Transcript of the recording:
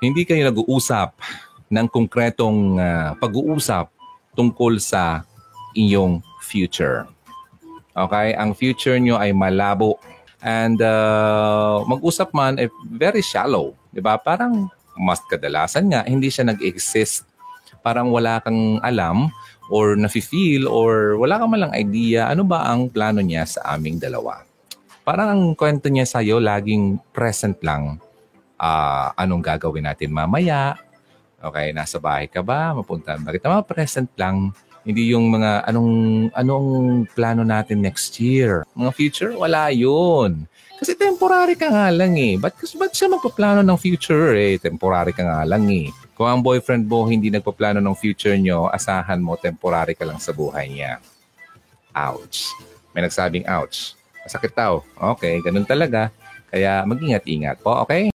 hindi kayo nag-uusap ng konkretong uh, pag-uusap tungkol sa inyong future. Okay? Ang future nyo ay malabo. And uh, mag-usap man ay very shallow. Di ba? Parang mas kadalasan nga, hindi siya nag-exist. Parang wala kang alam or nafe-feel or wala kang malang idea ano ba ang plano niya sa aming dalawa. Parang ang kwento niya sa'yo laging present lang. Uh, anong gagawin natin mamaya? Okay, nasa bahay ka ba? Mapunta ba kita? Mga present lang hindi yung mga anong anong plano natin next year. Mga future, wala yun. Kasi temporary ka nga lang eh. Ba't, ba't siya magpaplano ng future eh? Temporary ka nga lang eh. Kung ang boyfriend mo hindi nagpaplano ng future nyo, asahan mo temporary ka lang sa buhay niya. Ouch. May nagsabing ouch. Masakit tao. Okay, ganun talaga. Kaya mag-ingat-ingat po, okay?